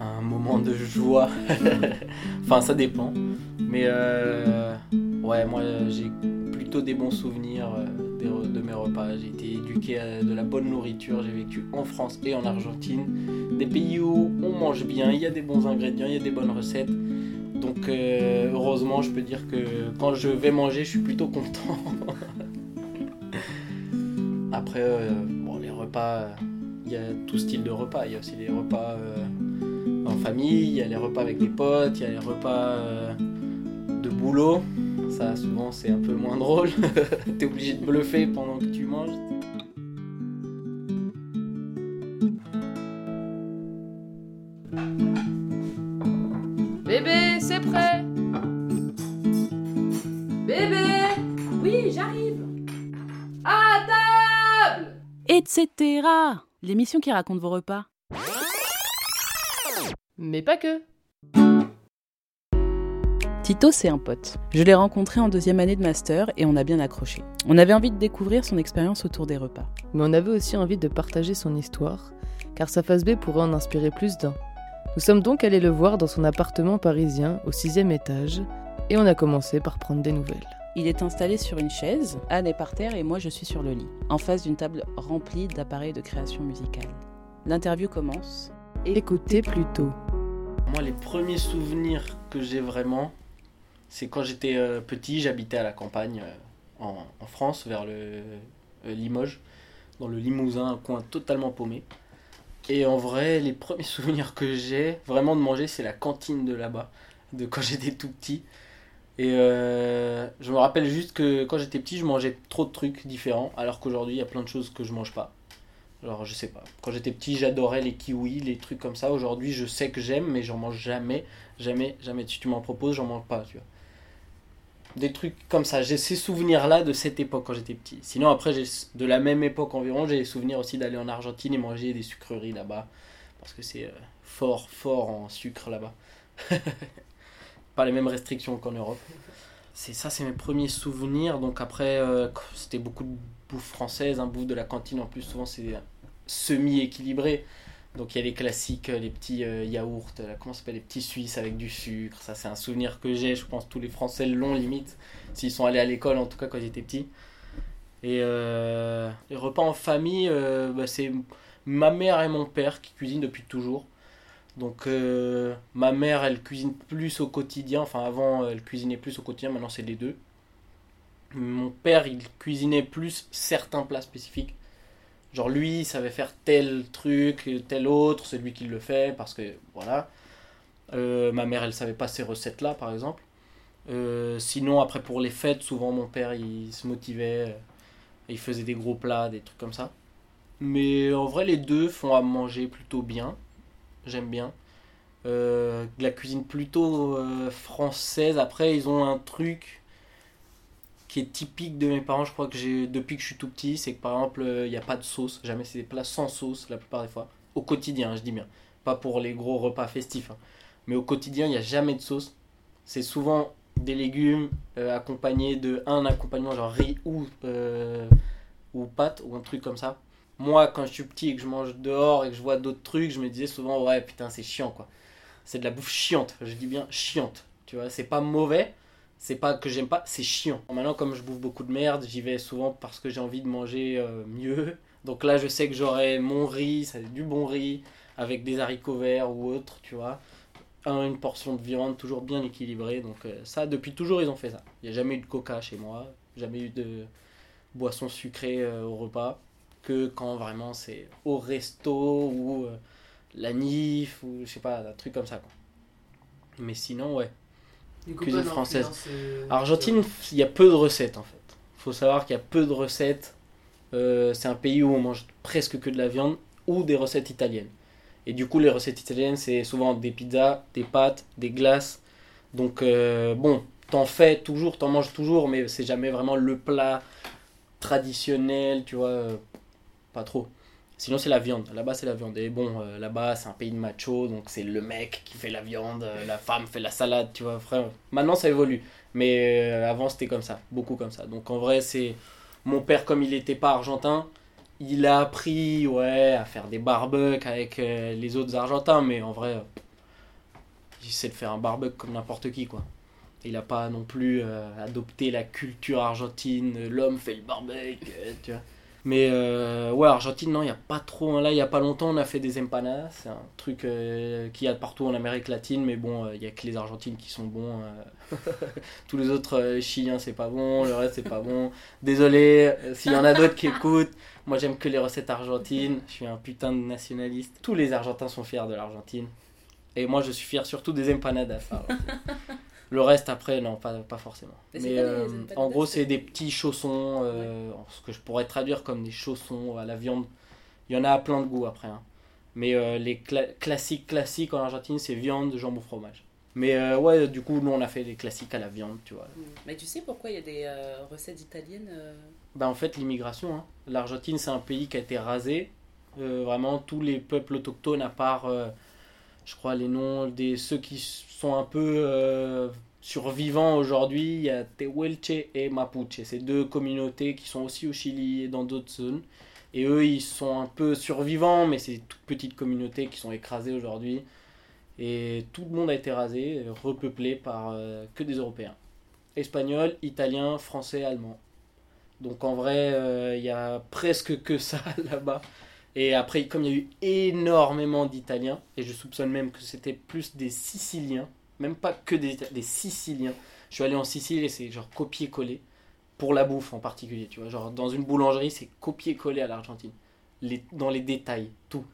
un moment de joie. enfin, ça dépend. Mais euh, ouais, moi j'ai plutôt des bons souvenirs euh, de mes repas. J'ai été éduqué à de la bonne nourriture. J'ai vécu en France et en Argentine. Des pays où on mange bien, il y a des bons ingrédients, il y a des bonnes recettes. Donc euh, heureusement, je peux dire que quand je vais manger, je suis plutôt content. Après, bon, les repas, il y a tout style de repas. Il y a aussi les repas famille, il y a les repas avec des potes, il y a les repas euh, de boulot. Ça, souvent, c'est un peu moins drôle. T'es obligé de bluffer pendant que tu manges. Bébé, c'est prêt Bébé Oui, j'arrive À table Etc. L'émission qui raconte vos repas. Mais pas que. Tito, c'est un pote. Je l'ai rencontré en deuxième année de master et on a bien accroché. On avait envie de découvrir son expérience autour des repas. Mais on avait aussi envie de partager son histoire, car sa phase B pourrait en inspirer plus d'un. Nous sommes donc allés le voir dans son appartement parisien au sixième étage, et on a commencé par prendre des nouvelles. Il est installé sur une chaise, Anne est par terre et moi je suis sur le lit, en face d'une table remplie d'appareils de création musicale. L'interview commence Écoutez plutôt. Moi, les premiers souvenirs que j'ai vraiment, c'est quand j'étais euh, petit, j'habitais à la campagne euh, en, France, vers le euh, Limoges, dans le Limousin, un coin totalement paumé. Et en vrai, les premiers souvenirs que j'ai vraiment de manger, c'est la cantine de là-bas, de quand j'étais tout petit. Et je me rappelle juste que quand j'étais petit, je mangeais trop de trucs différents, alors qu'aujourd'hui, il y a plein de choses que je mange pas. Alors, je sais pas. Quand j'étais petit, j'adorais les kiwis, les trucs comme ça. Aujourd'hui, je sais que j'aime, mais j'en mange jamais. Jamais, jamais. Si tu m'en proposes, j'en mange pas, tu vois. Des trucs comme ça. J'ai ces souvenirs-là de cette époque quand j'étais petit. Sinon, après, de la même époque environ, j'ai les souvenirs aussi d'aller en Argentine et manger des sucreries là-bas. Parce que c'est euh, fort, fort en sucre là-bas. pas les mêmes restrictions qu'en Europe. C'est ça, c'est mes premiers souvenirs. Donc après, euh, c'était beaucoup de bouffe française, un bouffe de la cantine en plus. Souvent, c'est semi-équilibré. Donc il y a les classiques, les petits euh, yaourts, comment ça s'appelle, les petits Suisses avec du sucre. Ça, c'est un souvenir que j'ai. Je pense tous les Français l'ont limite, s'ils sont allés à l'école, en tout cas quand ils étaient petits. Et euh, les repas en famille, euh, bah, c'est ma mère et mon père qui cuisinent depuis toujours. Donc ma mère, elle cuisine plus au quotidien. Enfin avant, elle cuisinait plus au quotidien. Maintenant, c'est les deux. Mon père, il cuisinait plus certains plats spécifiques. Genre lui, il savait faire tel truc, tel autre, c'est lui qui le fait, parce que voilà. Euh, ma mère, elle savait pas ces recettes-là, par exemple. Euh, sinon, après, pour les fêtes, souvent mon père, il se motivait, euh, il faisait des gros plats, des trucs comme ça. Mais en vrai, les deux font à manger plutôt bien. J'aime bien. la cuisine plutôt française. Après, ils ont un truc qui est typique de mes parents, je crois que j'ai depuis que je suis tout petit, c'est que par exemple, il n'y a pas de sauce, jamais c'est des plats sans sauce la plupart des fois, au quotidien, je dis bien, pas pour les gros repas festifs, hein. mais au quotidien, il n'y a jamais de sauce. C'est souvent des légumes euh, accompagnés de un accompagnement genre riz ou, euh, ou pâte ou un truc comme ça. Moi, quand je suis petit et que je mange dehors et que je vois d'autres trucs, je me disais souvent, ouais, putain, c'est chiant quoi. C'est de la bouffe chiante, je dis bien chiante. Tu vois, c'est pas mauvais, c'est pas que j'aime pas, c'est chiant. Maintenant, comme je bouffe beaucoup de merde, j'y vais souvent parce que j'ai envie de manger euh, mieux. Donc là, je sais que j'aurai mon riz, ça du bon riz, avec des haricots verts ou autre, tu vois. une portion de viande toujours bien équilibrée. Donc euh, ça, depuis toujours, ils ont fait ça. Il n'y a jamais eu de coca chez moi, jamais eu de boisson sucrée euh, au repas. Que quand vraiment c'est au resto ou la NIF ou je sais pas, un truc comme ça. Mais sinon, ouais, cuisine française. Argentine, il y a peu de recettes en fait. Il faut savoir qu'il y a peu de recettes. Euh, c'est un pays où on mange presque que de la viande ou des recettes italiennes. Et du coup, les recettes italiennes, c'est souvent des pizzas, des pâtes, des glaces. Donc, euh, bon, t'en fais toujours, t'en manges toujours, mais c'est jamais vraiment le plat traditionnel, tu vois. Euh, pas trop. Sinon, c'est la viande. Là-bas, c'est la viande. Et bon, euh, là-bas, c'est un pays de macho, donc c'est le mec qui fait la viande, euh, la femme fait la salade, tu vois, frère. Maintenant, ça évolue. Mais euh, avant, c'était comme ça, beaucoup comme ça. Donc, en vrai, c'est. Mon père, comme il n'était pas argentin, il a appris, ouais, à faire des barbecues avec les autres argentins, mais en vrai, il sait de faire un barbecue comme n'importe qui, quoi. Il n'a pas non plus adopté la culture argentine, l'homme fait le barbecue, tu vois. Mais euh, ouais, Argentine, non, il n'y a pas trop. hein. Là, il n'y a pas longtemps, on a fait des empanadas. C'est un truc euh, qu'il y a partout en Amérique latine, mais bon, euh, il n'y a que les Argentines qui sont bons. euh. Tous les autres Chiliens, c'est pas bon, le reste, c'est pas bon. Désolé, s'il y en a d'autres qui écoutent. Moi, j'aime que les recettes argentines. Je suis un putain de nationaliste. Tous les Argentins sont fiers de l'Argentine. Et moi, je suis fier surtout des empanadas. Le reste, après, non, pas, pas forcément. Mais les euh, en gros, c'est- des petits chaussons, euh, ce que je pourrais traduire comme des chaussons à la viande. Il y en a à plein de goûts après. hein. Mais euh, les cla- classiques, classiques en Argentine, c'est viande, jambon, fromage. Mais ouais, du coup, nous, on a fait des classiques à la viande, tu vois. Mm. Mais tu sais pourquoi il y a des recettes italiennes Bah, en fait, l'immigration. hein. L'Argentine, c'est un pays qui a été rasé. Vraiment, tous les peuples autochtones, à part, je crois, les noms des ceux qui sont un peu euh, survivants aujourd'hui, il y a Tehuelche et Mapuche. C'est deux communautés qui sont aussi au Chili et dans d'autres zones. Et eux, ils sont un peu survivants, mais c'est toutes petites communautés qui sont écrasées aujourd'hui. Et tout le monde a été rasé, repeuplé par euh, que des Européens. Espagnols, Italiens, Français, Allemands. Donc en vrai, euh, il y a presque que ça là-bas. Et après, comme il y a eu énormément d'Italiens, et je soupçonne même que c'était plus des Siciliens, même pas que des, des Siciliens. Je suis allé en Sicile et c'est genre copier-coller, pour la bouffe en particulier, tu vois. Genre dans une boulangerie, c'est copier-coller à l'Argentine. Dans les détails, tout.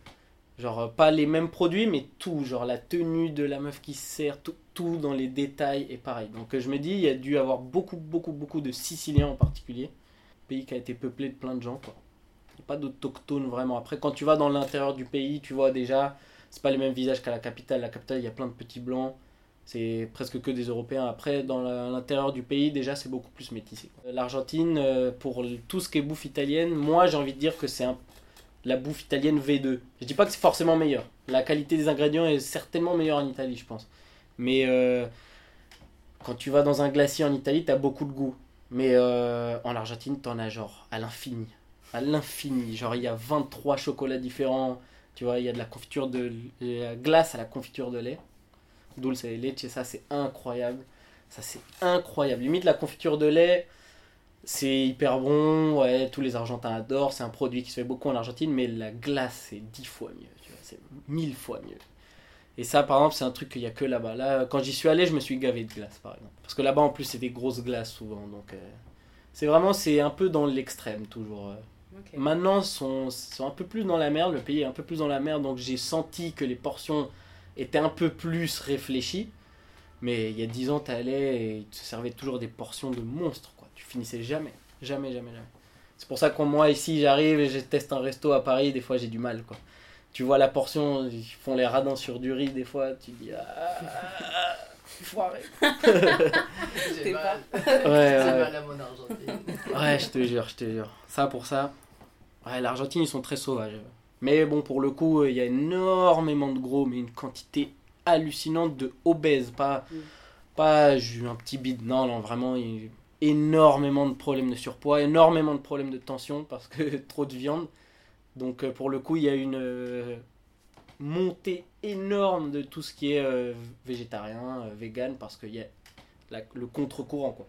Genre euh, pas les mêmes produits, mais tout. Genre la tenue de la meuf qui sert, tout, tout dans les détails est pareil. Donc euh, je me dis, il y a dû avoir beaucoup, beaucoup, beaucoup de Siciliens en particulier. Pays qui a été peuplé de plein de gens, quoi. Pas d'autochtones vraiment. Après, quand tu vas dans l'intérieur du pays, tu vois déjà, c'est pas les mêmes visages qu'à la capitale. La capitale, il y a plein de petits blancs. C'est presque que des Européens. Après, dans l'intérieur du pays, déjà, c'est beaucoup plus métissé. quoi. L'Argentine, euh, pour tout ce qui est bouffe italienne, moi, j'ai envie de dire que c'est la bouffe italienne V2. Je dis pas que c'est forcément meilleur. La qualité des ingrédients est certainement meilleure en Italie, je pense. Mais euh, quand tu vas dans un glacier en Italie, t'as beaucoup de goût. Mais euh, en Argentine, t'en as genre à l'infini. À l'infini. Genre, il y a 23 chocolats différents. Tu vois, il y a de la confiture de la glace à la confiture de lait. Dulce de leche, ça c'est incroyable. Ça c'est incroyable. Limite, la confiture de lait, c'est hyper bon. Ouais, tous les Argentins adorent. C'est un produit qui se fait beaucoup en Argentine. Mais la glace, c'est 10 fois mieux. Tu vois, c'est 1000 fois mieux. Et ça, par exemple, c'est un truc qu'il n'y a que là-bas. Là, quand j'y suis allé, je me suis gavé de glace, par exemple. Parce que là-bas, en plus, c'est des grosses glaces souvent. Donc, euh, c'est vraiment, c'est un peu dans l'extrême, toujours. euh. Ok. Maintenant, sont, sont un peu plus dans la merde. Le pays est un peu plus dans la merde. Donc, j'ai senti que les portions étaient un peu plus réfléchies. Mais il y a 10 ans, t'allais et ils te servaient toujours des portions de monstres, quoi. Tu finissais jamais. Jamais, jamais, jamais. C'est pour ça que moi, ici, j'arrive et je teste un resto à Paris, des fois, j'ai du mal, quoi. Tu vois la portion, ils font les radins sur du riz, des fois, tu dis... Ah, foiré. J'ai pas-. Ouais, J'ai ouais. mal à mon Argentine. Ouais, je te jure, je te jure. Ça pour ça. Ouais, l'Argentine, ils sont très sauvages. Mais bon, pour le coup, il y a énormément de gros, mais une quantité hallucinante de obèses. Pas, Mm. pas ju- un petit bide. Non, non, vraiment, il y a énormément de problèmes de surpoids, énormément de problèmes de tension parce que trop de viande. Donc, euh, pour le coup, il y a une euh, montée énorme de tout ce qui est euh, végétarien, euh, vegan, parce qu'il y a le contre-courant, quoi.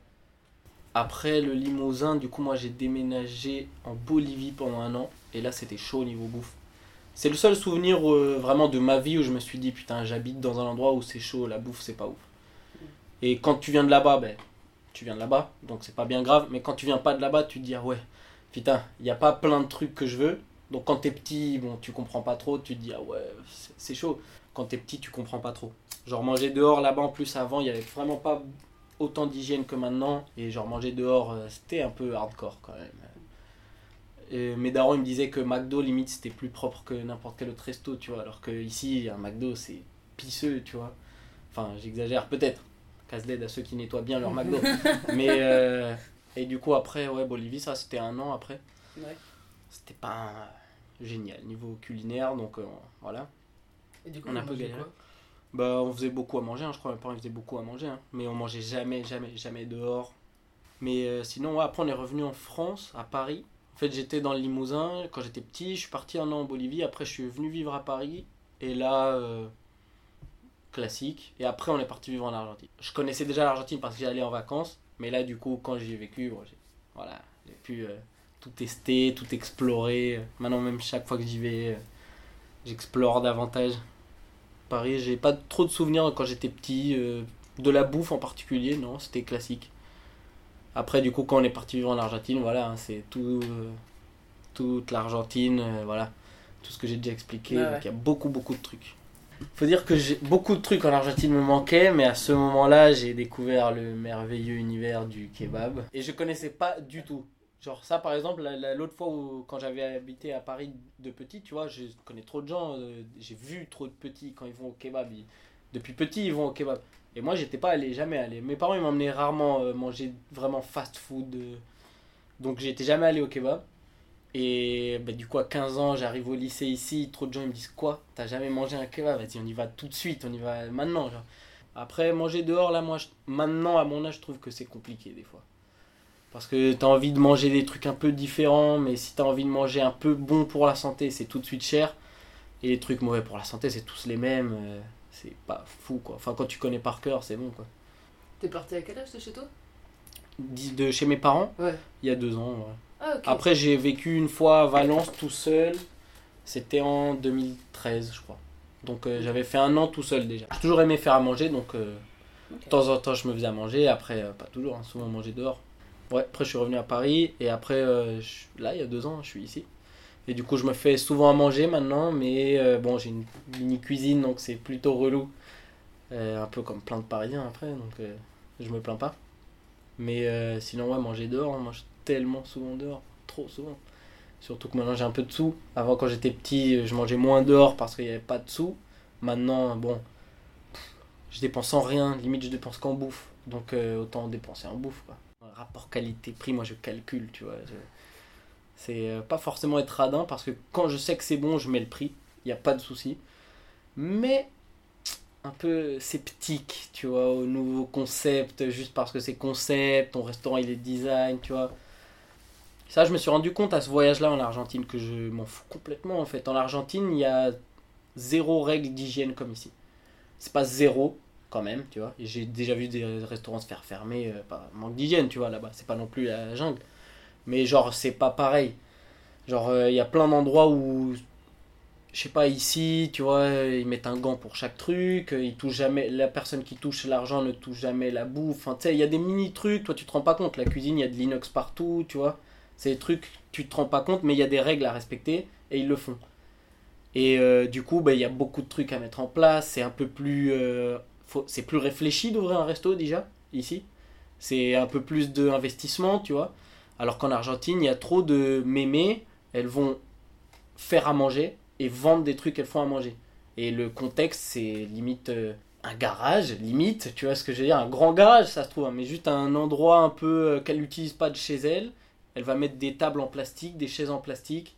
Après le Limousin, du coup, moi j'ai déménagé en Bolivie pendant un an. Et là, c'était chaud au niveau bouffe. C'est le seul souvenir euh, vraiment de ma vie où je me suis dit, putain, j'habite dans un endroit où c'est chaud, la bouffe, c'est pas ouf. Et quand tu viens de là-bas, ben, tu viens de là-bas, donc c'est pas bien grave. Mais quand tu viens pas de là-bas, tu te dis, ah ouais, putain, il n'y a pas plein de trucs que je veux. Donc quand t'es petit, bon, tu comprends pas trop, tu te dis, ah ouais, c'est- chaud. Quand t'es petit, tu comprends pas trop. Genre manger dehors là-bas, en plus, avant, il y avait vraiment pas autant d'hygiène que maintenant. Et genre manger dehors, euh, c'était un peu hardcore quand même. Et mes darons, ils me disaient que McDo, limite, c'était plus propre que n'importe quel autre resto, tu vois. Alors que ici, un McDo, c'est pisseux, tu vois. Enfin, j'exagère peut-être. Casse d'aide à ceux qui nettoient bien leur McDo. Mais, euh, et du coup, après, ouais, Bolivie, ça, c'était un an après. Ouais. C'était pas un- génial niveau culinaire, donc euh, voilà. Et du coup, On a un peu galéré. Bah, on faisait beaucoup à manger, hein, je crois. Mes parents faisaient beaucoup à manger, hein. mais on mangeait jamais, jamais, jamais dehors. Mais euh, sinon, ouais, après, on est revenu en France, à Paris. En fait, j'étais dans le Limousin quand j'étais petit. Je suis parti un an en Bolivie. Après, je suis venu vivre à Paris. Et là, euh, classique. Et après, on est parti vivre en Argentine. Je connaissais déjà l'Argentine parce que j'y allais en vacances. Mais là, du coup, quand j'y ai vécu, bon, j'ai voilà, j'ai pu euh, tout tester, tout explorer. Maintenant, même chaque fois que j'y vais, j'explore davantage. Paris, j'ai pas trop de souvenirs quand j'étais petit. euh, de la bouffe en particulier, non, c'était classique. Après, du coup, quand on est parti vivre en Argentine, voilà, hein, c'est tout, euh, toute l'Argentine, euh, voilà, tout ce que j'ai déjà expliqué. Ouais, donc ouais. il y a beaucoup, beaucoup de trucs. Faut dire que j'ai beaucoup de trucs en Argentine me manquaient, mais à ce moment-là, j'ai découvert le merveilleux univers du kebab. Et je connaissais pas du tout. Genre ça, par exemple, la- la- l'autre fois où, quand j'avais habité à Paris de petit, tu vois, je connais trop de gens, euh, j'ai vu trop de petits quand ils vont au kebab. Depuis petit, ils vont au kebab. Et moi, j'étais pas allé, jamais allé. Mes parents, ils m'emmenaient rarement euh, manger vraiment fast food. euh, donc, j'étais jamais allé au kebab. Et bah, du coup, à 15 ans, j'arrive au lycée ici. Trop de gens ils me disent Quoi? T'as jamais mangé un kebab? Vas-y, on y va tout de suite, on y va maintenant. Après, manger dehors, là, moi, maintenant, à mon âge, je trouve que c'est compliqué des fois. Parce que t'as envie de manger des trucs un peu différents, mais si t'as envie de manger un peu bon pour la santé, c'est tout de suite cher. Et les trucs mauvais pour la santé, c'est tous les mêmes. euh, c'est pas fou, quoi. Enfin, quand tu connais par cœur, c'est bon, quoi. T'es parti à quel âge de chez toi? De chez mes parents, Ouais. il y a deux ans. ouais. Ah. Après, j'ai vécu une fois à Valence tout seul. C'était en 2013, je crois. Donc, euh, j'avais fait un an tout seul déjà. J'ai toujours aimé faire à manger, donc euh, de temps en temps, je me faisais à manger. Après, euh, pas toujours, hein, souvent manger dehors. Ouais, après, je suis revenu à Paris. Et après, euh, là, il y a deux ans, je suis ici. Et du coup, je me fais souvent à manger maintenant. Mais euh, bon, j'ai une mini cuisine, donc c'est plutôt relou. Euh, un peu comme plein de Parisiens après, donc je me plains pas. Mais sinon, ouais, manger dehors, on mange tellement souvent dehors, trop souvent. Surtout que maintenant j'ai un peu de sous. Avant, quand j'étais petit, je mangeais moins dehors parce qu'il n'y avait pas de sous. Maintenant, bon, je dépense en rien, limite je dépense qu'en bouffe. Donc autant dépenser en bouffe. Quoi. Rapport qualité-prix, moi je calcule, tu vois. C'est euh, pas forcément être radin parce que quand je sais que c'est bon, je mets le prix, il n'y a pas de souci. Mais un peu sceptique, tu vois, au nouveau concept, juste parce que c'est concept, ton restaurant il est design, tu vois. Ça, je me suis rendu compte à ce voyage-là en Argentine que je m'en fous complètement en fait. En Argentine, il y a zéro règle d'hygiène comme ici. C'est pas zéro quand même, tu vois. J'ai déjà vu des restaurants se faire fermer, euh, par manque d'hygiène, tu vois, là-bas. C'est pas non plus la jungle. Mais genre, c'est pas pareil. Genre, euh, il y a plein d'endroits où je sais pas, ici, tu vois, ils mettent un gant pour chaque truc, ils touchent jamais, la personne qui touche l'argent ne touche jamais la bouffe. Enfin, tu sais, il y a des mini trucs, toi tu te rends pas compte, la cuisine, il y a de l'inox partout, tu vois. C'est des trucs, tu te rends pas compte, mais il y a des règles à respecter et ils le font. Et euh, du coup, bah, il y a beaucoup de trucs à mettre en place, c'est un peu plus. euh, c'est plus réfléchi d'ouvrir un resto déjà, ici. C'est un peu plus d'investissement, tu vois. Alors qu'en Argentine, il y a trop de mémés, elles vont faire à manger et vendre des trucs qu'elles font à manger. Et le contexte, c'est limite euh, un garage, limite, tu vois ce que je veux dire, un grand garage, ça se trouve, hein, mais juste un endroit un peu euh, qu'elle n'utilise pas de chez elle. Elle va mettre des tables en plastique, des chaises en plastique,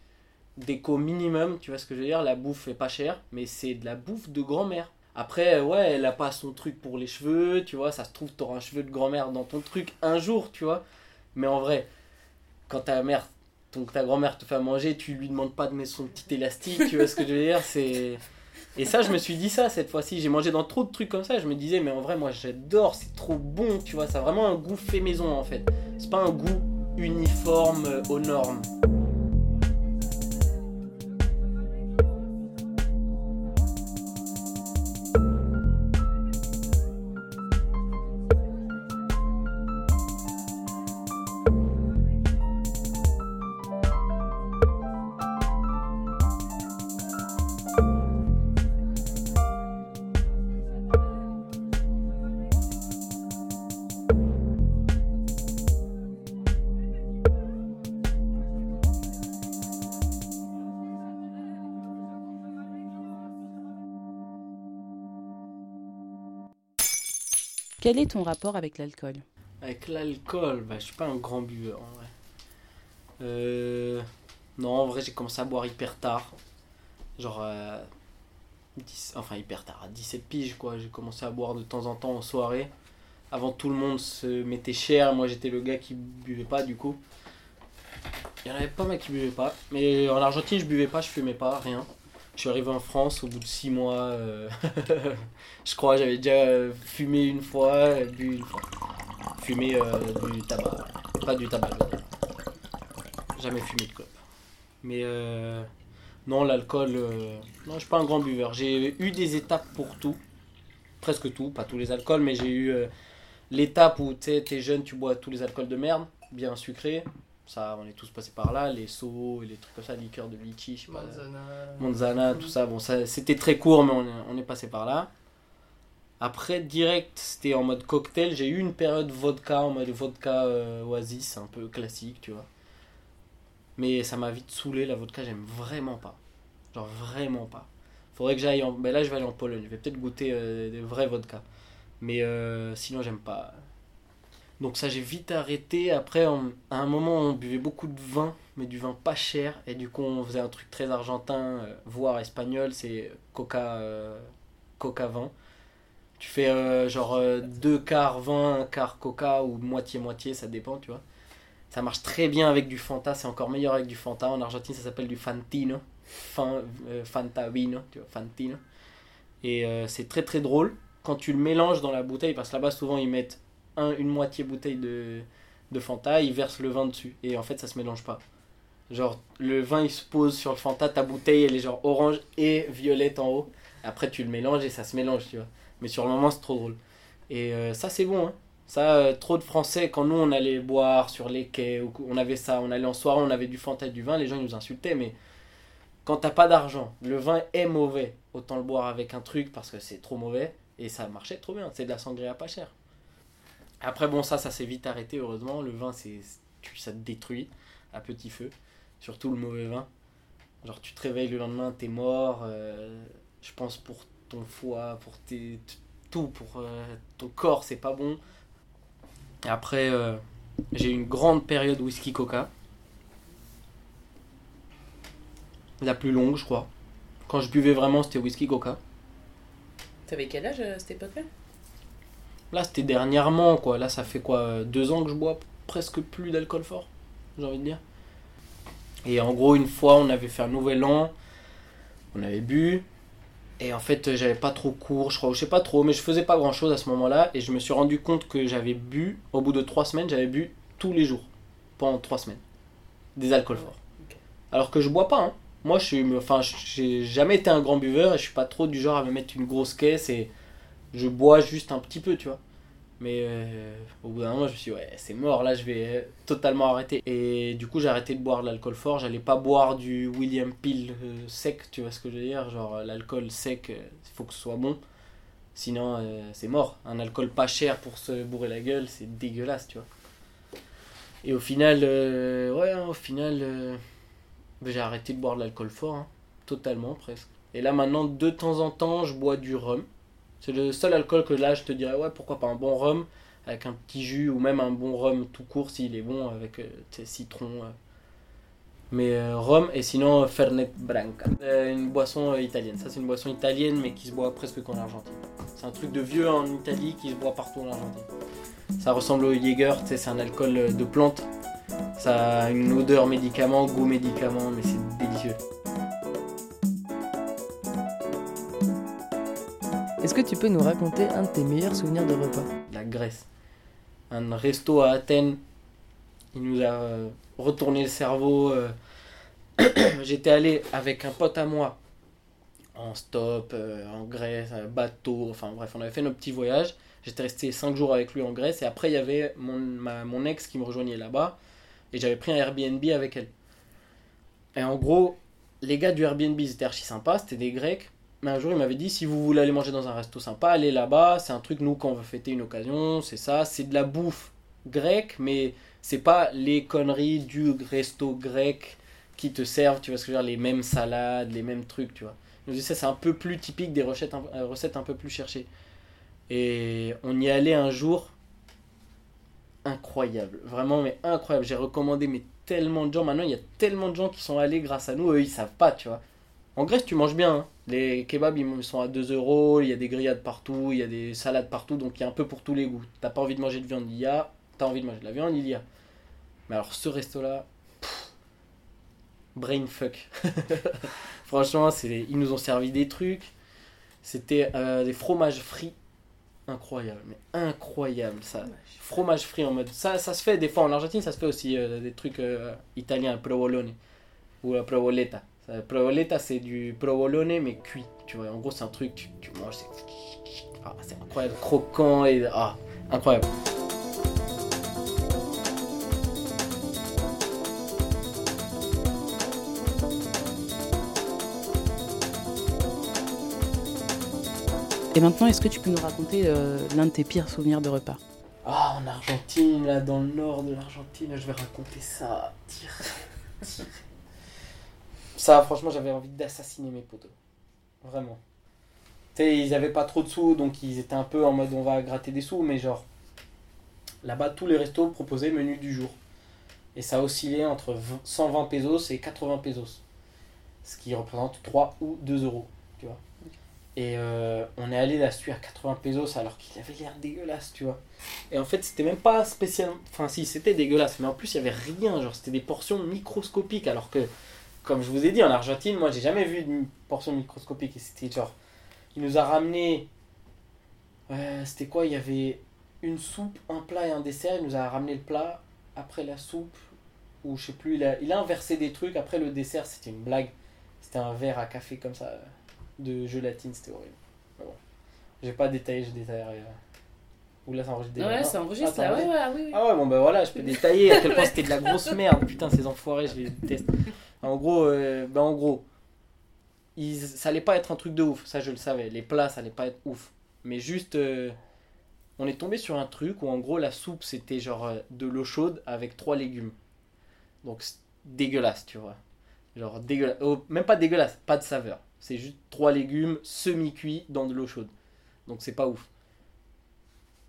déco minimum, tu vois ce que je veux dire, la bouffe est pas chère, mais c'est de la bouffe de grand-mère. Après, ouais, elle a pas son truc pour les cheveux, tu vois, ça se trouve, t'auras un cheveu de grand-mère dans ton truc un jour, tu vois. Mais en vrai, quand ta mère donc ta grand-mère te fait à manger, tu lui demandes pas de mettre son petit élastique, tu vois ce que je veux dire C'est et ça, je me suis dit ça cette fois-ci. J'ai mangé dans trop de trucs comme ça. Je me disais, mais en vrai, moi, j'adore. C'est trop bon, tu vois. Ça a vraiment un goût fait maison en fait. C'est pas un goût uniforme euh, aux normes. Quel est ton rapport avec l'alcool? Avec l'alcool, bah, je suis pas un grand buveur en vrai. Euh, Non, en vrai, j'ai commencé à boire hyper tard. Genre, euh, 10 enfin hyper tard, à 17 piges quoi. J'ai commencé à boire de temps en temps en soirée. Avant, tout le monde se mettait cher. Moi, j'étais le gars qui buvait pas du coup. Il y en avait pas mal qui buvaient pas. Mais en Argentine, je buvais pas, je fumais pas, rien. Je suis arrivé en France au bout de 6 mois. euh, je crois j'avais déjà euh, fumé une fois, bu une fois. Fumé euh, du tabac. Pas du tabac. Jamais fumé de clope. Mais non, l'alcool. non, je suis pas un grand buveur. J'ai eu des étapes pour tout. Presque tout, pas tous les alcools, mais j'ai eu l'étape où tu t'es jeune, tu bois tous les alcools de merde, bien sucrés. Ça, on est tous passés par là, les seaux, les trucs comme ça, liqueur de litchi, je sais pas. Manzana. Monzana, tout ça. Bon, ça, c'était très court, mais on, est- on est passé par là. Après, direct, c'était en mode cocktail. J'ai eu une période vodka, en mode vodka euh, oasis, un peu classique, tu vois. Mais ça m'a vite saoulé, la vodka, j'aime vraiment pas. Genre vraiment pas. Faudrait que j'aille en... Ben là, je vais aller en Pologne. Je vais peut-être goûter euh, des vrais vodka. Mais euh, sinon, j'aime pas. Donc ça, j'ai vite arrêté. Après, à un moment, on buvait beaucoup de vin, mais du vin pas cher. Et du coup, on faisait un truc très argentin, euh, voire espagnol, c'est coca, euh, coca vin. Tu fais euh, genre euh, deux quarts vin, un quart coca ou moitié-moitié, ça dépend, tu vois. Ça marche très bien avec du Fanta, c'est encore meilleur avec du Fanta. En Argentine, ça s'appelle du Fantino. Fan, Fanta vino, tu vois, Fantino. Et c'est très très drôle quand tu le mélanges dans la bouteille, parce que là-bas, souvent, ils mettent un, une moitié bouteille de, de Fanta, ils versent le vin dessus. Et en fait, ça se mélange pas. Genre, le vin, il se pose sur le Fanta, ta bouteille, elle est genre orange et violette en haut. Après, tu le mélanges et ça se mélange, tu vois. Mais sur le moment, c'est trop drôle. Et euh, ça, c'est bon, hein. Ça, euh, trop de Français, quand nous, on allait boire sur les quais, on avait ça, on allait en soirée, on avait du Fanta et du vin, les gens, ils nous insultaient, mais quand t'as pas d'argent, le vin est mauvais, autant le boire avec un truc parce que c'est trop mauvais, et ça marchait trop bien. C'est de la sangria pas cher. Après, bon, ça, ça s'est vite arrêté, heureusement. Le vin, c'est, ça te détruit à petit feu. Surtout le mauvais vin. Genre, tu te réveilles le lendemain, t'es mort. euh, je pense pour ton foie, pour tes, tout, pour euh, ton corps, c'est pas bon. Après, euh, j'ai eu une grande période whisky coca. La plus longue, je crois. Quand je buvais vraiment, c'était whisky coca. T'avais quel âge à cette époque-là? Là, c'était dernièrement, quoi. Là, ça fait quoi Deux ans que je bois presque plus d'alcool fort, j'ai envie de dire. Et en gros, une fois, on avait fait un nouvel an. On avait bu. Et en fait, j'avais pas trop cours, je crois. Je sais pas trop, mais je faisais pas grand chose à ce moment-là. Et je me suis rendu compte que j'avais bu, au bout de trois semaines, j'avais bu tous les jours. Pendant trois semaines. Des alcools forts. Alors que je bois pas, hein. Moi, je suis, enfin, j'ai jamais été un grand buveur et je suis pas trop du genre à me mettre une grosse caisse et je bois juste un petit peu, tu vois. Mais euh, au bout d'un moment, je me suis dit, ouais, c'est mort, là, je vais euh, totalement arrêter. Et du coup, j'ai arrêté de boire de l'alcool fort. J'allais pas boire du William Peel euh, sec, tu vois ce que je veux dire. Genre, l'alcool sec, il faut que ce soit bon. Sinon, c'est mort. Un alcool pas cher pour se bourrer la gueule, c'est dégueulasse, tu vois. Et au final, ouais, hein, au final, j'ai arrêté de boire de l'alcool fort, hein. totalement presque. Et là, maintenant, de temps en temps, je bois du rhum. C'est le seul alcool que là, je te dirais, ouais, pourquoi pas un bon rhum avec un petit jus ou même un bon rhum tout court s'il est bon avec euh, citron. euh. Mais euh, rhum et sinon Fernet Branca. Une boisson italienne. Ça, c'est une boisson italienne mais qui se boit presque qu'en Argentine. C'est un truc de vieux en Italie qui se boit partout en Argentine. Ça ressemble au Jäger, c'est un alcool de plante. Ça a une odeur médicament, goût médicament, mais c'est délicieux. Est-ce que tu peux nous raconter un de tes meilleurs souvenirs de repas? La Grèce. Un resto à Athènes, il nous a euh, retourné le cerveau. euh. J'étais allé avec un pote à moi en stop, euh, en Grèce, bateau, enfin bref, on avait fait notre petit voyage. J'étais resté 5 jours avec lui en Grèce et après il y avait mon, mon ex qui me rejoignait là-bas et j'avais pris un Airbnb avec elle. Et en gros, les gars du Airbnb ils étaient archi sympas, c'était des Grecs. Mais un jour, il m'avait dit si vous voulez aller manger dans un resto sympa, allez là-bas. C'est un truc, nous, quand on veut fêter une occasion, c'est ça. C'est de la bouffe grecque, mais c'est pas les conneries du resto grec qui te servent, tu vois ce que je veux dire, les mêmes salades, les mêmes trucs, tu vois. Il nous dit ça, c'est un peu plus typique des recettes un, euh, recettes un peu plus cherchées. Et on y allait un jour. Incroyable, vraiment, mais incroyable. J'ai recommandé, mais tellement de gens. Maintenant, il y a tellement de gens qui sont allés grâce à nous. Eux, ils savent pas, tu vois. En Grèce, tu manges bien. hein. Les kebabs, ils sont à 2 euros. Il y a des grillades partout. Il y a des salades partout. Donc, il y a un peu pour tous les goûts. T'as pas envie de manger de viande, il y a. T'as envie de manger de la viande, il y a. Mais alors, ce resto-là, brain fuck. Franchement, ils nous ont servi des trucs. C'était euh, des fromages frits. Incroyable, mais incroyable ça. Fromage frit en mode. Ça, ça se fait des fois en Argentine, ça se fait aussi euh, des trucs euh, italiens, provolone ou la provoletta. Ça, provoletta, c'est du provolone mais cuit. Tu vois, en gros, c'est un truc, tu, tu manges, c'est. Ah, c'est incroyable, croquant et. Ah, incroyable. Et maintenant, est-ce que tu peux nous raconter euh, l'un de tes pires souvenirs de repas? Ah, en Argentine, là, dans le nord de l'Argentine, je vais raconter ça. Ça, franchement, j'avais envie d'assassiner mes potos. Vraiment. Tu sais, ils avaient pas trop de sous, donc ils étaient un peu en mode on va gratter des sous, mais genre, là-bas, tous les restos proposaient menu du jour. Et ça oscillait entre 120 pesos et 80 pesos. Ce qui représente 3 ou 2 euros, tu vois. Et euh, on est allé là-dessus à 80 pesos alors qu'il avait l'air dégueulasse, tu vois. Et en fait, c'était même pas spécialement. Enfin, si, c'était dégueulasse, mais en plus, il y avait rien. Genre, c'était des portions microscopiques. Alors que, comme je vous ai dit, en Argentine, moi, j'ai jamais vu une portion microscopique. Et c'était genre. Il nous a ramené. Euh, c'était quoi? Il y avait une soupe, un plat et un dessert. Il nous a ramené le plat après la soupe. Ou je sais plus, il a, il a inversé des trucs. Après le dessert, c'était une blague. C'était un verre à café comme ça de gelatine, c'était horrible. Mais bon. J'ai pas détaillé, je détaillerai. euh. Ou là, ça enregistre déjà. Ouais, ça enregistre Ah, là. ça Ouais, ouais, oui, oui. Ah ouais, bon bah voilà, je peux détailler à quel point c'était de la grosse merde. Putain, ces enfoirés, je les déteste. En gros, euh, bah en gros, ça allait pas être un truc de ouf, ça je le savais. Les plats, ça allait pas être ouf. Mais juste, euh, on est tombé sur un truc où en gros la soupe c'était genre euh, de l'eau chaude avec trois légumes. Donc dégueulasse, tu vois. Genre dégueulasse. Oh, même pas dégueulasse, pas de saveur. C'est juste trois légumes semi-cuits dans de l'eau chaude. Donc c'est pas ouf.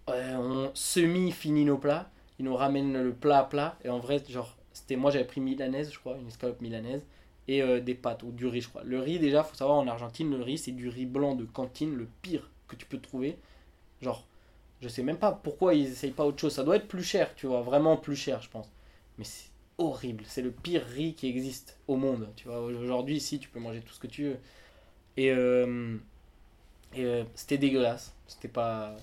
On semi-finit nos plats. Ils nous ramènent le plat à plat. Et en vrai, genre, c'était moi j'avais pris milanaise, je crois, une escalope milanaise. Et euh, des pâtes ou du riz, je crois. Le riz, déjà, faut savoir en Argentine, le riz c'est du riz blanc de cantine, le pire que tu peux trouver. Genre, je sais même pas pourquoi ils essayent pas autre chose. Ça doit être plus cher, tu vois, vraiment plus cher, je pense. Mais c'est horrible. C'est le pire riz qui existe au monde. Tu vois, aujourd'hui, ici, tu peux manger tout ce que tu veux. Et, euh, et euh, c'était dégueulasse. C'était pas,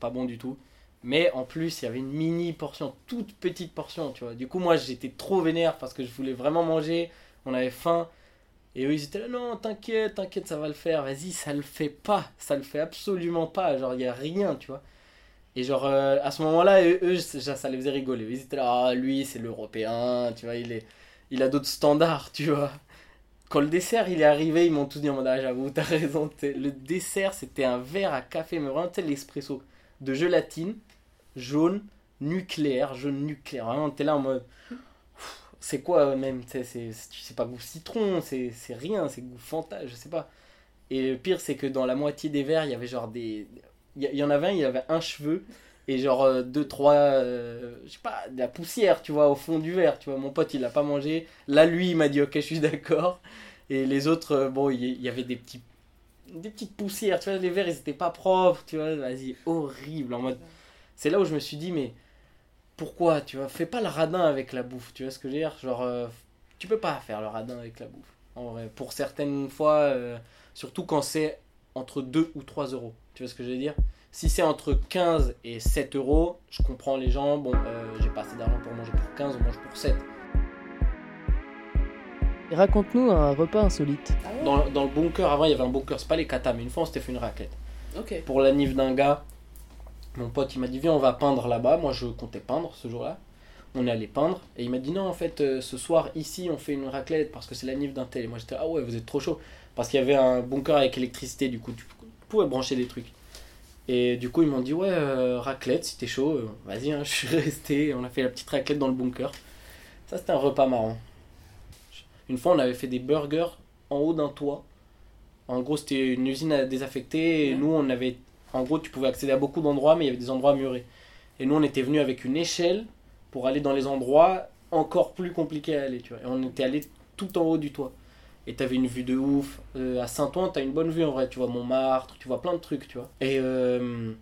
pas bon du tout. Mais en plus, il y avait une mini portion, toute petite portion, tu vois. Du coup, moi, j'étais trop vénère parce que je voulais vraiment manger. On avait faim. Et eux, ils étaient là, non, t'inquiète, t'inquiète, ça va le faire. Vas-y, ça le fait pas. Ça le fait absolument pas. Genre, il y a rien, tu vois. Et genre, euh, à ce moment-là, eux, eux, ça, les faisait rigoler. Ils étaient là, ah, lui, c'est l'européen, tu vois, il, est, il a d'autres standards, tu vois. Quand le dessert, il est arrivé, ils m'ont tous dit ah, j'avoue, t'as raison. Le dessert, c'était un verre à café, mais vraiment, tu sais, l'espresso. De gelatine, jaune, nucléaire, jaune nucléaire. Vraiment, t'es là en mode, c'est quoi euh, même, c'est pas goût citron, c'est rien, c'est goût fanta, je sais pas. Et le pire, c'est que dans la moitié des verres, il y avait genre des. Il y, y en avait un, il avait un cheveu et genre euh, deux, trois. euh, je sais pas, de la poussière, tu vois, au fond du verre, tu vois. Mon pote, il l'a pas mangé. Là, lui, il m'a dit, ok, je suis d'accord. Et les autres, bon, y, il y avait des petits. Des petites poussières, tu vois, les verres ils étaient pas propres, tu vois, vas-y, horrible. En mode, c'est là où je me suis dit, mais pourquoi, tu vois, fais pas le radin avec la bouffe, tu vois ce que je veux dire Genre, euh, tu peux pas faire le radin avec la bouffe. En vrai, pour certaines fois, euh, surtout quand c'est entre 2 ou 3 euros, tu vois ce que je veux dire Si c'est entre 15 et 7 euros, je comprends les gens, bon, euh, j'ai pas assez d'argent pour manger pour 15, on mange pour 7. Et raconte-nous un repas insolite. Ah Dans, dans le bunker, avant il y avait un bunker, c'est pas les katas, mais une fois on s'était fait une raclette. Ok. pour la nif d'un gars. Mon pote il m'a dit viens on va peindre là-bas. Moi je comptais peindre ce jour-là. On est allé peindre et il m'a dit non en fait euh, ce soir ici on fait une raclette parce que c'est la nif d'un tel. Et moi j'étais ah ouais vous êtes trop chaud parce qu'il y avait un bunker avec électricité du coup tu pouvais brancher des trucs. Et du coup ils m'ont dit ouais euh, raclette si t'es chaud euh, vas-y hein. je suis resté. On a fait la petite raclette dans le bunker. Ça c'était un repas marrant. Une fois on avait fait des burgers en haut d'un toit. En gros, c'était une usine à désaffecter et nous, on avait. En gros, tu pouvais accéder à beaucoup d'endroits, mais il y avait des endroits murés. Et nous, on était venus avec une échelle pour aller dans les endroits encore plus compliqués à aller, tu vois. Et on était allé tout en haut du toit. Et t'avais une vue de ouf. Euh, à Saint-Ouen, t'as une bonne vue en vrai. Tu vois Montmartre, tu vois plein de trucs, tu vois. Et, euh,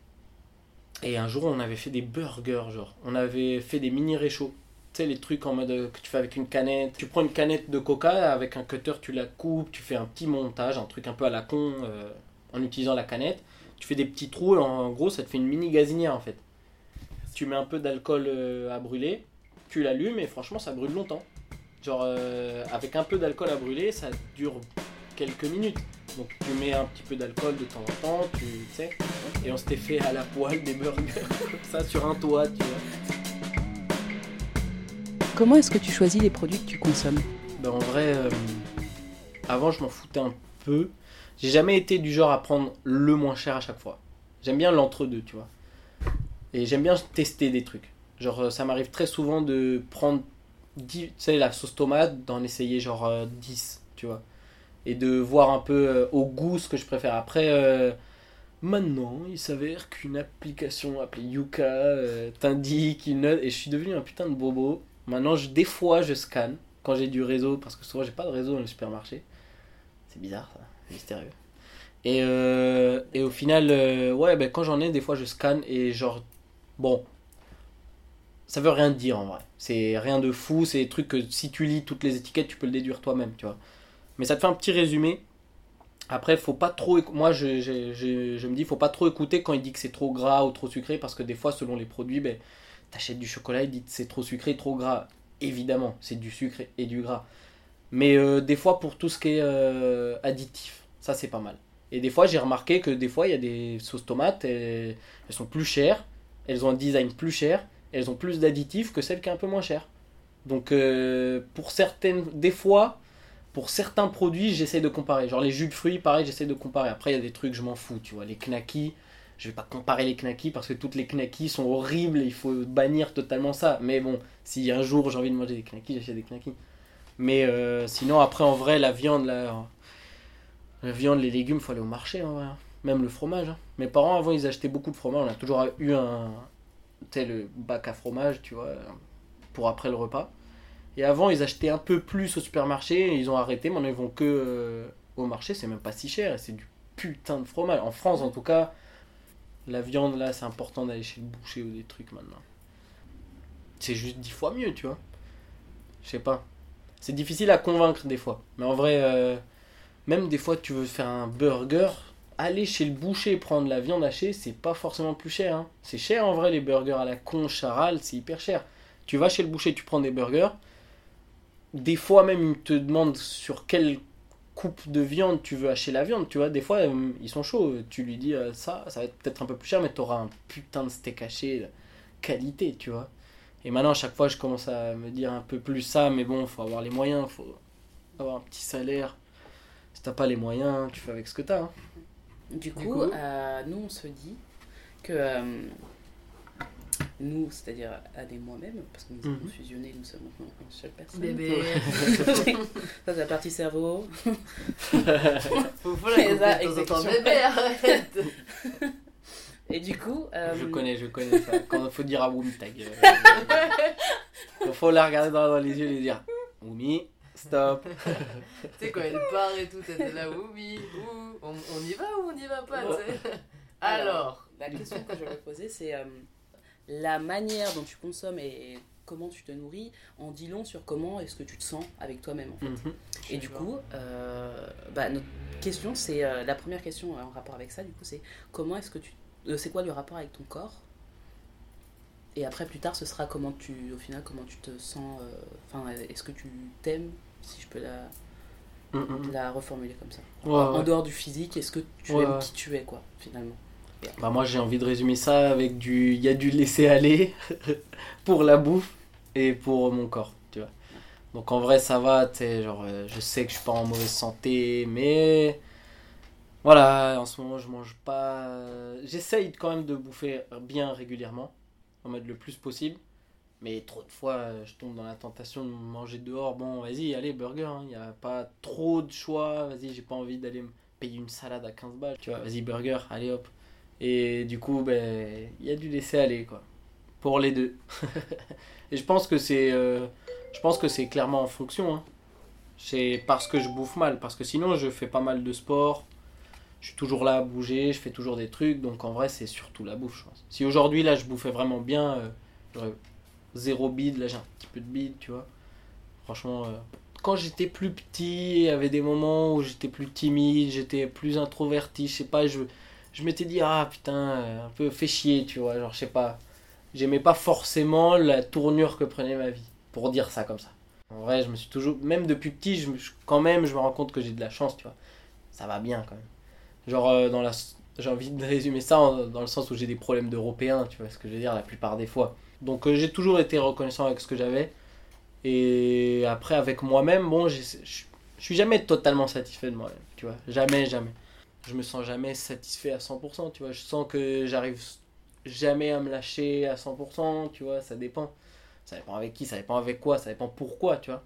et un jour, on avait fait des burgers, genre. On avait fait des mini réchauds. Les trucs en mode euh, que tu fais avec une canette. Tu prends une canette de coca, avec un cutter, tu la coupes, tu fais un petit montage, un truc un peu à la con euh, en utilisant la canette. Tu fais des petits trous, en gros, ça te fait une mini gazinière en fait. Tu mets un peu d'alcool euh, à brûler, tu l'allumes et franchement, ça brûle longtemps. Genre, avec un peu d'alcool à brûler, ça dure quelques minutes. Donc, tu mets un petit peu d'alcool de temps en temps, tu sais. Et on s'était fait à la poêle des burgers, comme ça, sur un toit, tu vois. Comment est-ce que tu choisis les produits que tu consommes Ben, en vrai, euh, avant je m'en foutais un peu. J'ai jamais été du genre à prendre le moins cher à chaque fois. J'aime bien l'entre-deux, tu vois. Et j'aime bien tester des trucs. Genre, euh, ça m'arrive très souvent de prendre 10, tu sais, la sauce tomate, d'en essayer genre euh, 10, tu vois. Et de voir un peu euh, au goût ce que je préfère. Après, euh, maintenant, il s'avère qu'une application appelée Yuka euh, t'indique une. Et je suis devenu un putain de bobo. Maintenant, des fois, je scanne quand j'ai du réseau, parce que souvent, j'ai pas de réseau dans le supermarché. C'est bizarre, ça, mystérieux. Et, euh, et au final, euh, ouais, ben, quand j'en ai, des fois, je scanne et genre, bon, ça veut rien dire en vrai. C'est rien de fou, c'est des trucs que si tu lis toutes les étiquettes, tu peux le déduire toi-même, tu vois. Mais ça te fait un petit résumé. Après, faut pas trop. Moi, je, je, je, je me dis, faut pas trop écouter quand il dit que c'est trop gras ou trop sucré, parce que des fois, selon les produits, ben, t'achètes du chocolat, il dit c'est trop sucré, trop gras. Évidemment, c'est du sucre et du gras. Mais euh, des fois, pour tout ce qui est euh, additif, ça c'est pas mal. Et des fois, j'ai remarqué que des fois, il y a des sauces tomates, elles, elles sont plus chères, elles ont un design plus cher, elles ont plus d'additifs que celles qui est un peu moins chères. Donc, euh, pour certaines, des fois, pour certains produits, j'essaie de comparer. Genre les jus de fruits, pareil, j'essaie de comparer. Après, il y a des trucs, je m'en fous, tu vois. Les knackis, je vais pas comparer les knackis parce que toutes les knackis sont horribles et il faut bannir totalement ça. Mais bon, si un jour j'ai envie de manger des knackis, j'achète des knackis. Mais euh, sinon, après, en vrai, la viande, la, viande, les légumes, faut aller au marché, en vrai. Même le fromage. hein. Mes parents, avant, ils achetaient beaucoup de fromage. On a toujours eu un, le bac à fromage, tu vois, pour après le repas. Et avant, ils achetaient un peu plus au supermarché, ils ont arrêté, maintenant ils vont que euh, au marché, c'est même pas si cher, et c'est du putain de fromage. En France, en tout cas, la viande, là, c'est important d'aller chez le boucher ou des trucs maintenant. C'est juste dix fois mieux, tu vois. Je sais pas. C'est difficile à convaincre des fois. Mais en vrai, euh, même des fois, tu veux faire un burger, aller chez le boucher prendre la viande hachée, c'est pas forcément plus cher. hein. C'est cher en vrai, les burgers à la con, charal, c'est hyper cher. Tu vas chez le boucher, tu prends des burgers. Des fois même, ils te demandent sur quelle coupe de viande tu veux hacher la viande. Tu vois, des fois, euh, ils sont chauds. Tu lui dis euh, ça, ça va être peut-être un peu plus cher, mais tu auras un putain de steak haché qualité, tu vois. Et maintenant, à chaque fois, je commence à me dire un peu plus ça, mais bon, faut avoir les moyens, faut avoir un petit salaire. Si t'as pas les moyens, tu fais avec ce que t'as. hein. Du coup, Du coup euh, nous, on se dit que euh, nous, c'est-à-dire Anne et moi-même, parce que nous avons Mhm. fusionné, nous sommes maintenant une seule personne. Bébé. Ça, c'est la partie cerveau. Faut, faut Et la ça, couper de temps en temps. exécution. Bébé, arrête. Et du coup, euh, Je connais, je connais ça. Quand il faut dire à Wumi ta gueule. Il faut la regarder dans, dans les yeux et lui dire Wumi, stop. Tu sais, quand elle part et tout, t'étais là, oui, ouh, on, on y va ou on n'y va pas, tu sais? Alors, la question que je vais poser, c'est euh, la manière dont tu consommes et comment tu te nourris en dit long sur comment est-ce que tu te sens avec toi-même en fait. Mhm. Et du coup, euh, bah, notre question, c'est euh, la première question en rapport avec ça, du coup, c'est comment est-ce que tu, euh, c'est quoi le rapport avec ton corps? Et après, plus tard, ce sera comment tu, au final, comment tu te sens. euh, Enfin, est-ce que tu t'aimes, si je peux la, Mhm. la reformuler comme ça? Ouais, En ouais. dehors du physique, est-ce que tu Ouais, aimes qui tu es, quoi, finalement? Bah moi j'ai envie de résumer ça avec du il y a du laisser aller pour la bouffe et pour mon corps, tu vois. Donc en vrai ça va, tu genre euh, je sais que je suis pas en mauvaise santé mais voilà, en ce moment je mange pas j'essaye quand même de bouffer bien régulièrement, en mode le plus possible. Mais trop de fois, je tombe dans la tentation de manger dehors. Bon, vas-y, allez, burger. Il n'y a pas trop de choix. Vas-y, j'ai pas envie d'aller me payer une salade à 15 balles. Tu vois, vas-y, burger, allez hop. Et du coup, ben, il y a du laisser aller, quoi. Pour les deux. Et je pense que c'est, euh, je pense que c'est clairement en fonction. Hein. C'est parce que je bouffe mal. Parce que sinon, je fais pas mal de sport. Je suis toujours là à bouger. Je fais toujours des trucs. Donc en vrai, c'est surtout la bouffe, je pense. Si aujourd'hui, là, je bouffais vraiment bien, euh, j'aurais zéro bide, là j'ai un petit peu de bide, tu vois. Franchement, euh, quand j'étais plus petit, il y avait des moments où j'étais plus timide, j'étais plus introverti, je sais pas, je, je m'étais dit, ah putain, euh, un peu fait chier, tu vois, genre je sais pas. J'aimais pas forcément la tournure que prenait ma vie, pour dire ça comme ça. En vrai, je me suis toujours, même depuis petit, quand même, je me rends compte que j'ai de la chance, tu vois. Ça va bien quand même. Genre, euh, dans la, j'ai envie de résumer ça dans le sens où j'ai des problèmes d'européens, tu vois ce que je veux dire, la plupart des fois. Donc, euh, j'ai toujours été reconnaissant avec ce que j'avais. Et après, avec moi-même, bon, je suis jamais totalement satisfait de moi-même, tu vois. Jamais, jamais. Je me sens jamais satisfait à 100%, tu vois. Je sens que j'arrive jamais à me lâcher à 100%, tu vois, ça dépend. Ça dépend avec qui, ça dépend avec quoi, ça dépend pourquoi, tu vois.